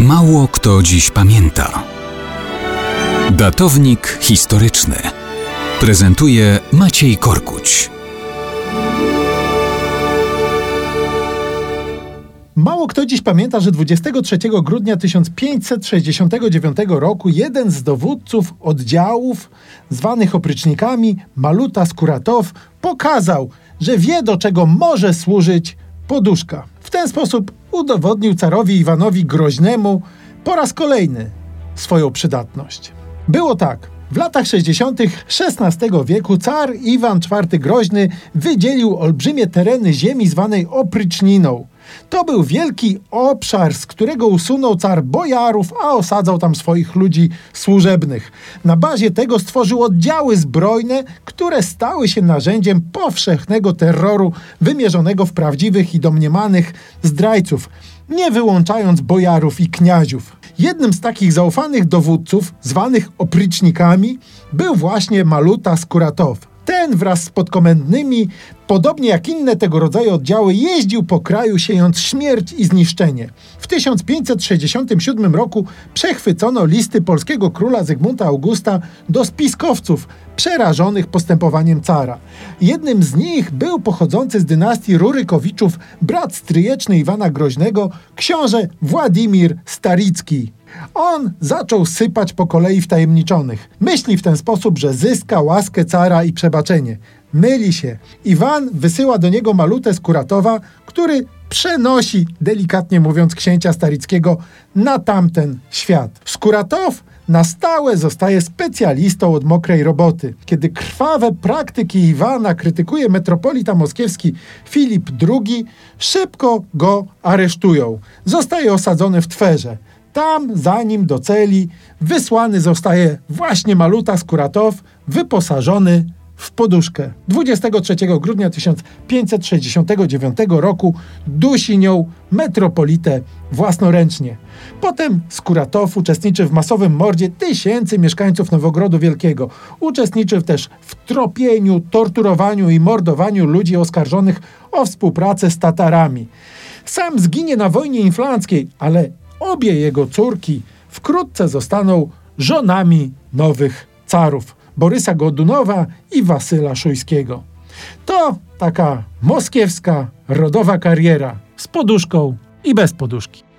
Mało kto dziś pamięta. Datownik historyczny prezentuje Maciej Korkuć. Mało kto dziś pamięta, że 23 grudnia 1569 roku jeden z dowódców oddziałów zwanych oprycznikami, Maluta Skuratow, pokazał, że wie do czego może służyć poduszka. W ten sposób udowodnił carowi Iwanowi Groźnemu po raz kolejny swoją przydatność. Było tak. W latach 60. XVI wieku car Iwan IV Groźny wydzielił olbrzymie tereny ziemi zwanej Opryczniną. To był wielki obszar, z którego usunął car bojarów, a osadzał tam swoich ludzi służebnych. Na bazie tego stworzył oddziały zbrojne, które stały się narzędziem powszechnego terroru wymierzonego w prawdziwych i domniemanych zdrajców, nie wyłączając bojarów i kniaziów. Jednym z takich zaufanych dowódców, zwanych oprycznikami, był właśnie Maluta Skuratow. Ten wraz z podkomendnymi, podobnie jak inne tego rodzaju oddziały, jeździł po kraju siejąc śmierć i zniszczenie. W 1567 roku przechwycono listy polskiego króla Zygmunta Augusta do spiskowców przerażonych postępowaniem cara. Jednym z nich był pochodzący z dynastii Rurykowiczów brat stryjeczny Iwana Groźnego, książę Władimir Staricki. On zaczął sypać po kolei wtajemniczonych. Myśli w ten sposób, że zyska łaskę cara i przebaczenie. Myli się. Iwan wysyła do niego malutę z Kuratowa, który przenosi, delikatnie mówiąc, księcia Starickiego na tamten świat. Skuratow na stałe zostaje specjalistą od mokrej roboty. Kiedy krwawe praktyki Iwana krytykuje metropolita moskiewski Filip II, szybko go aresztują. Zostaje osadzony w Twerze. Tam, zanim do celi, wysłany zostaje właśnie Maluta Skuratow, wyposażony w poduszkę. 23 grudnia 1569 roku dusi nią metropolitę własnoręcznie. Potem Skuratow uczestniczy w masowym mordzie tysięcy mieszkańców Nowogrodu Wielkiego. Uczestniczy też w tropieniu, torturowaniu i mordowaniu ludzi oskarżonych o współpracę z Tatarami. Sam zginie na wojnie inflanckiej, ale obie jego córki wkrótce zostaną żonami nowych carów Borysa Godunowa i Wasyla Szujskiego. To taka moskiewska, rodowa kariera z poduszką i bez poduszki.